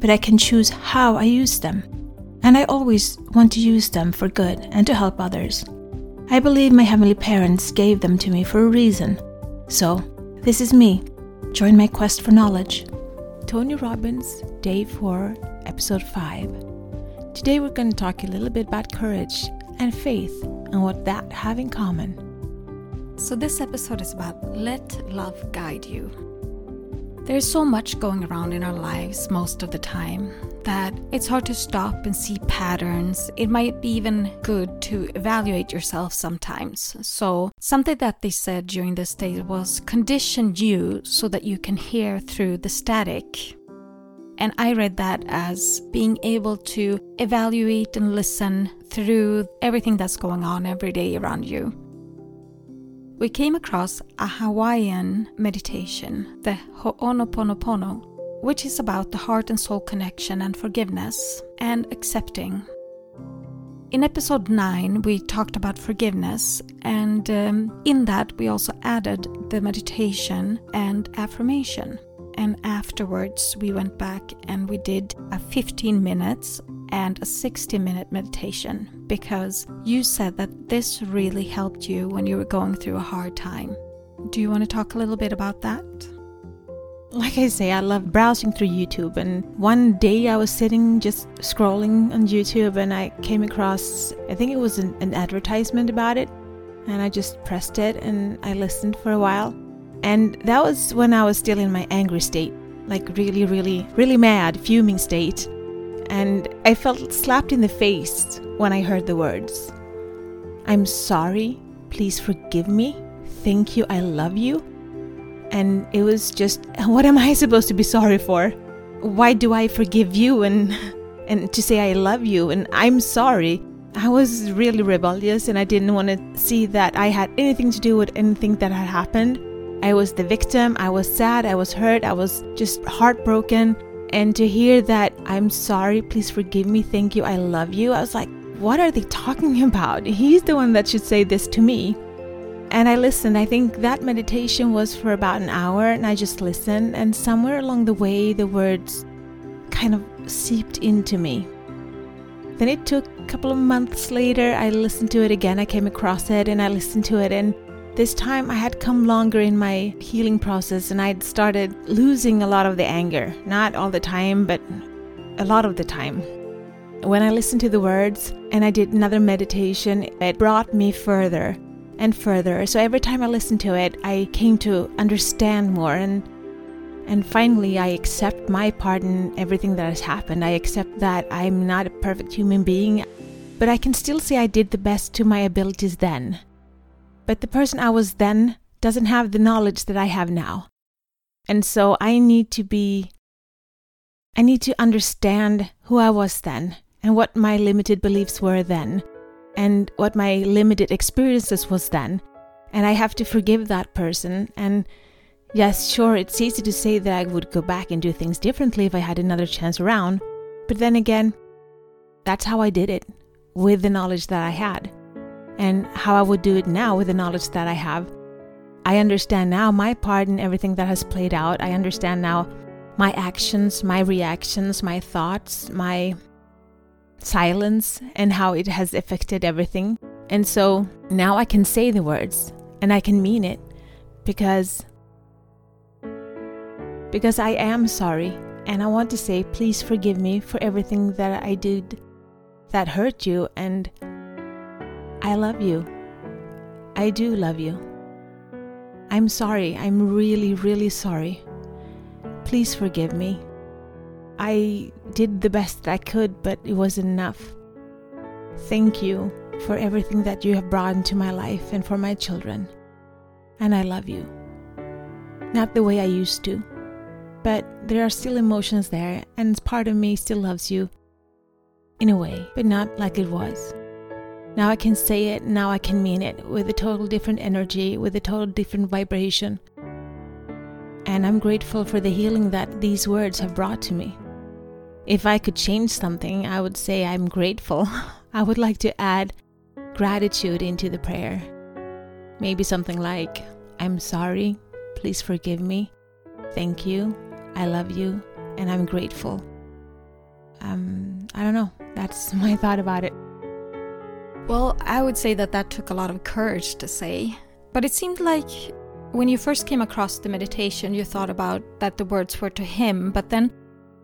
but I can choose how I use them. And I always want to use them for good and to help others. I believe my heavenly parents gave them to me for a reason. So, this is me. Join my quest for knowledge. Tony Robbins, Day 4, Episode 5. Today we're going to talk a little bit about courage and faith and what that have in common. So, this episode is about let love guide you. There's so much going around in our lives most of the time that it's hard to stop and see patterns. It might be even good to evaluate yourself sometimes. So, something that they said during this day was condition you so that you can hear through the static. And I read that as being able to evaluate and listen through everything that's going on every day around you we came across a Hawaiian meditation, the Ho'oponopono, which is about the heart and soul connection and forgiveness and accepting. In episode 9, we talked about forgiveness, and um, in that, we also added the meditation and affirmation. And afterwards, we went back and we did a 15 minutes and a 60 minute meditation because you said that this really helped you when you were going through a hard time. Do you want to talk a little bit about that? Like I say, I love browsing through YouTube, and one day I was sitting just scrolling on YouTube and I came across, I think it was an, an advertisement about it, and I just pressed it and I listened for a while. And that was when I was still in my angry state, like really, really, really mad, fuming state and I felt slapped in the face when I heard the words I'm sorry, please forgive me, thank you, I love you. And it was just, what am I supposed to be sorry for? Why do I forgive you and, and to say I love you and I'm sorry? I was really rebellious and I didn't want to see that I had anything to do with anything that had happened. I was the victim, I was sad, I was hurt, I was just heartbroken. And to hear that, I'm sorry, please forgive me, thank you, I love you, I was like, what are they talking about? He's the one that should say this to me. And I listened. I think that meditation was for about an hour, and I just listened. And somewhere along the way, the words kind of seeped into me. Then it took a couple of months later, I listened to it again. I came across it and I listened to it, and this time I had come longer in my healing process and I'd started losing a lot of the anger. Not all the time, but a lot of the time. When I listened to the words and I did another meditation, it brought me further and further. So every time I listened to it, I came to understand more and and finally I accept my part in everything that has happened. I accept that I'm not a perfect human being, but I can still say I did the best to my abilities then. But the person I was then doesn't have the knowledge that I have now. And so I need to be, I need to understand who I was then and what my limited beliefs were then and what my limited experiences was then. And I have to forgive that person. And yes, sure, it's easy to say that I would go back and do things differently if I had another chance around. But then again, that's how I did it with the knowledge that I had and how I would do it now with the knowledge that I have. I understand now my part in everything that has played out. I understand now my actions, my reactions, my thoughts, my silence, and how it has affected everything. And so now I can say the words and I can mean it because because I am sorry and I want to say please forgive me for everything that I did that hurt you and I love you. I do love you. I'm sorry. I'm really, really sorry. Please forgive me. I did the best that I could, but it wasn't enough. Thank you for everything that you have brought into my life and for my children. And I love you. Not the way I used to, but there are still emotions there, and part of me still loves you in a way, but not like it was. Now I can say it, now I can mean it with a total different energy, with a total different vibration. And I'm grateful for the healing that these words have brought to me. If I could change something, I would say I'm grateful. I would like to add gratitude into the prayer. Maybe something like, I'm sorry, please forgive me, thank you, I love you, and I'm grateful. Um, I don't know. That's my thought about it. Well, I would say that that took a lot of courage to say. But it seemed like when you first came across the meditation, you thought about that the words were to him, but then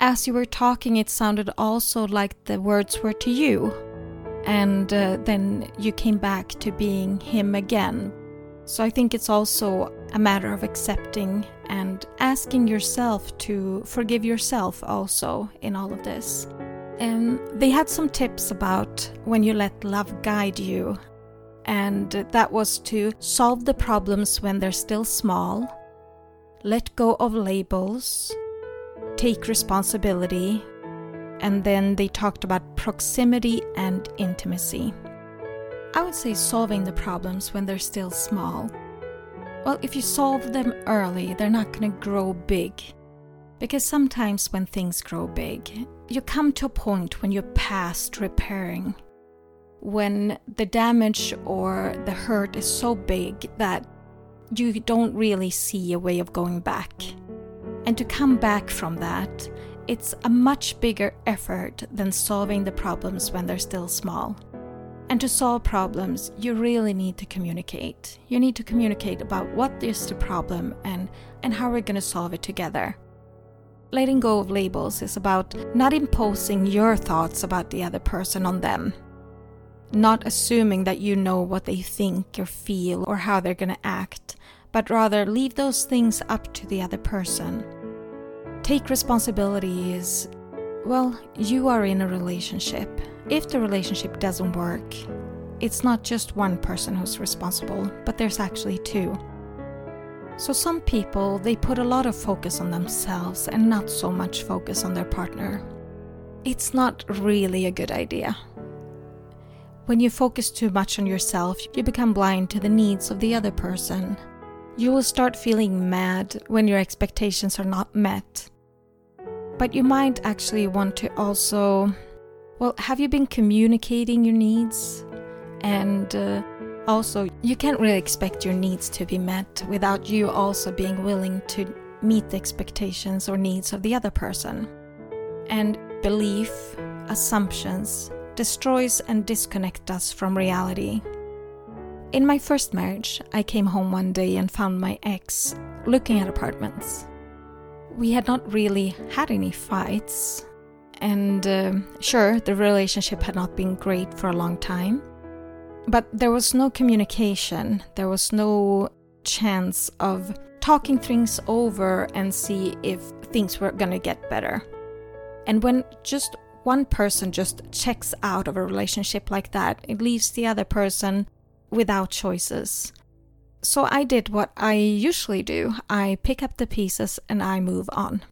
as you were talking, it sounded also like the words were to you. And uh, then you came back to being him again. So I think it's also a matter of accepting and asking yourself to forgive yourself also in all of this. And they had some tips about when you let love guide you, and that was to solve the problems when they're still small, let go of labels, take responsibility, and then they talked about proximity and intimacy. I would say solving the problems when they're still small. Well, if you solve them early, they're not going to grow big because sometimes when things grow big, you come to a point when you're past repairing, when the damage or the hurt is so big that you don't really see a way of going back. And to come back from that, it's a much bigger effort than solving the problems when they're still small. And to solve problems, you really need to communicate. You need to communicate about what is the problem and, and how we're going to solve it together. Letting go of labels is about not imposing your thoughts about the other person on them. Not assuming that you know what they think or feel or how they're going to act, but rather leave those things up to the other person. Take responsibility is, well, you are in a relationship. If the relationship doesn't work, it's not just one person who's responsible, but there's actually two. So some people they put a lot of focus on themselves and not so much focus on their partner. It's not really a good idea. When you focus too much on yourself, you become blind to the needs of the other person. You will start feeling mad when your expectations are not met. But you might actually want to also, well, have you been communicating your needs? And uh, also, you can't really expect your needs to be met without you also being willing to meet the expectations or needs of the other person. And belief, assumptions, destroys and disconnect us from reality. In my first marriage, I came home one day and found my ex looking at apartments. We had not really had any fights, and uh, sure, the relationship had not been great for a long time. But there was no communication, there was no chance of talking things over and see if things were gonna get better. And when just one person just checks out of a relationship like that, it leaves the other person without choices. So I did what I usually do I pick up the pieces and I move on.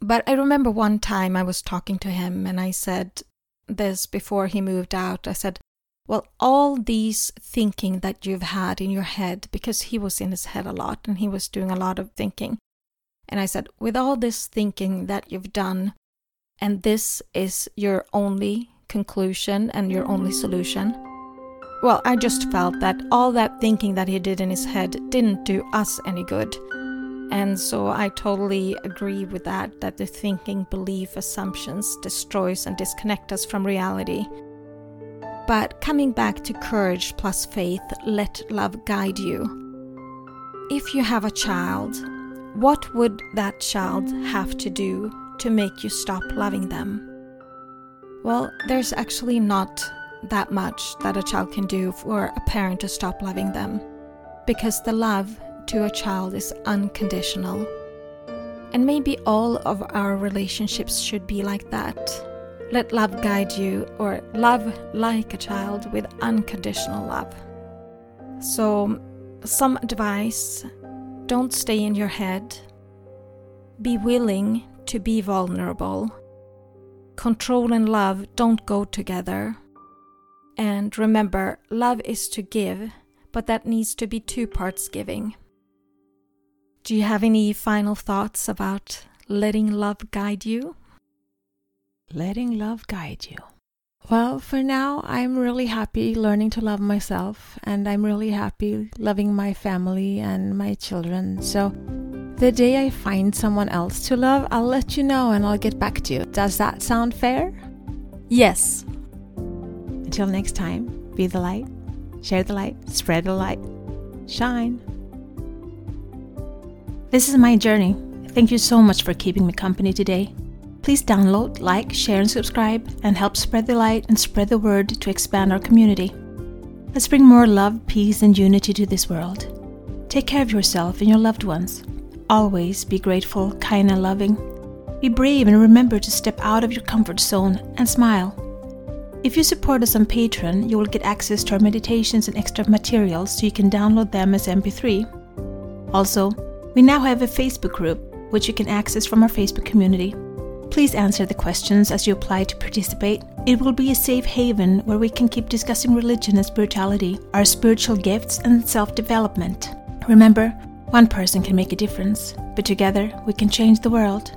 But I remember one time I was talking to him and I said this before he moved out. I said, well, all these thinking that you've had in your head, because he was in his head a lot and he was doing a lot of thinking. And I said, with all this thinking that you've done, and this is your only conclusion and your only solution, well, I just felt that all that thinking that he did in his head didn't do us any good. And so I totally agree with that, that the thinking, belief, assumptions destroys and disconnect us from reality. But coming back to courage plus faith, let love guide you. If you have a child, what would that child have to do to make you stop loving them? Well, there's actually not that much that a child can do for a parent to stop loving them, because the love to a child is unconditional. And maybe all of our relationships should be like that. Let love guide you, or love like a child with unconditional love. So, some advice don't stay in your head. Be willing to be vulnerable. Control and love don't go together. And remember, love is to give, but that needs to be two parts giving. Do you have any final thoughts about letting love guide you? Letting love guide you. Well, for now, I'm really happy learning to love myself, and I'm really happy loving my family and my children. So, the day I find someone else to love, I'll let you know and I'll get back to you. Does that sound fair? Yes. Until next time, be the light, share the light, spread the light, shine. This is my journey. Thank you so much for keeping me company today. Please download, like, share, and subscribe, and help spread the light and spread the word to expand our community. Let's bring more love, peace, and unity to this world. Take care of yourself and your loved ones. Always be grateful, kind, and loving. Be brave and remember to step out of your comfort zone and smile. If you support us on Patreon, you will get access to our meditations and extra materials so you can download them as MP3. Also, we now have a Facebook group, which you can access from our Facebook community. Please answer the questions as you apply to participate. It will be a safe haven where we can keep discussing religion and spirituality, our spiritual gifts, and self development. Remember, one person can make a difference, but together we can change the world.